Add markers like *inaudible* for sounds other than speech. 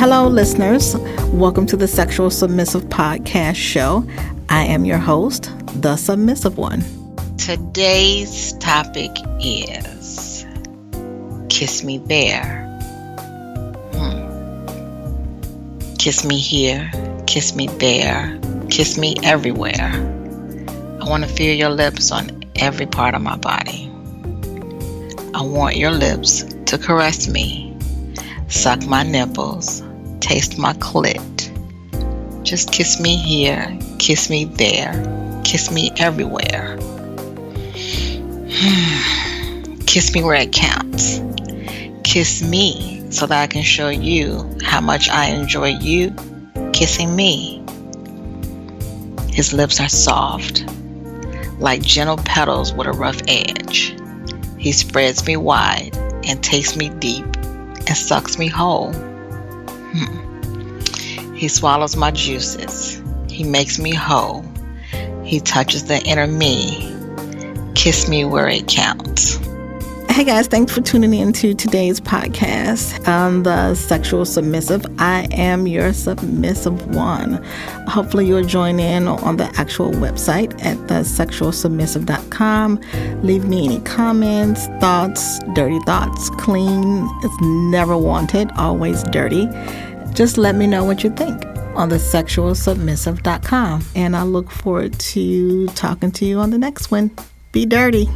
Hello, listeners. Welcome to the Sexual Submissive Podcast Show. I am your host, the Submissive One. Today's topic is Kiss Me There. Hmm. Kiss me here, kiss me there, kiss me everywhere. I want to feel your lips on every part of my body. I want your lips to caress me, suck my nipples, taste my clit. Just kiss me here, kiss me there, kiss me everywhere. *sighs* kiss me where it counts. Kiss me so that I can show you how much I enjoy you kissing me. His lips are soft, like gentle petals with a rough edge. He spreads me wide and takes me deep and sucks me whole. Hmm. He swallows my juices. He makes me whole. He touches the inner me. Kiss me where it counts. Hey guys, thanks for tuning in to today's podcast on the sexual submissive. I am your submissive one. Hopefully, you'll join in on the actual website at the sexualsubmissive.com. Leave me any comments, thoughts, dirty thoughts, clean. It's never wanted, always dirty. Just let me know what you think on the sexualsubmissive.com. And I look forward to talking to you on the next one. Be dirty.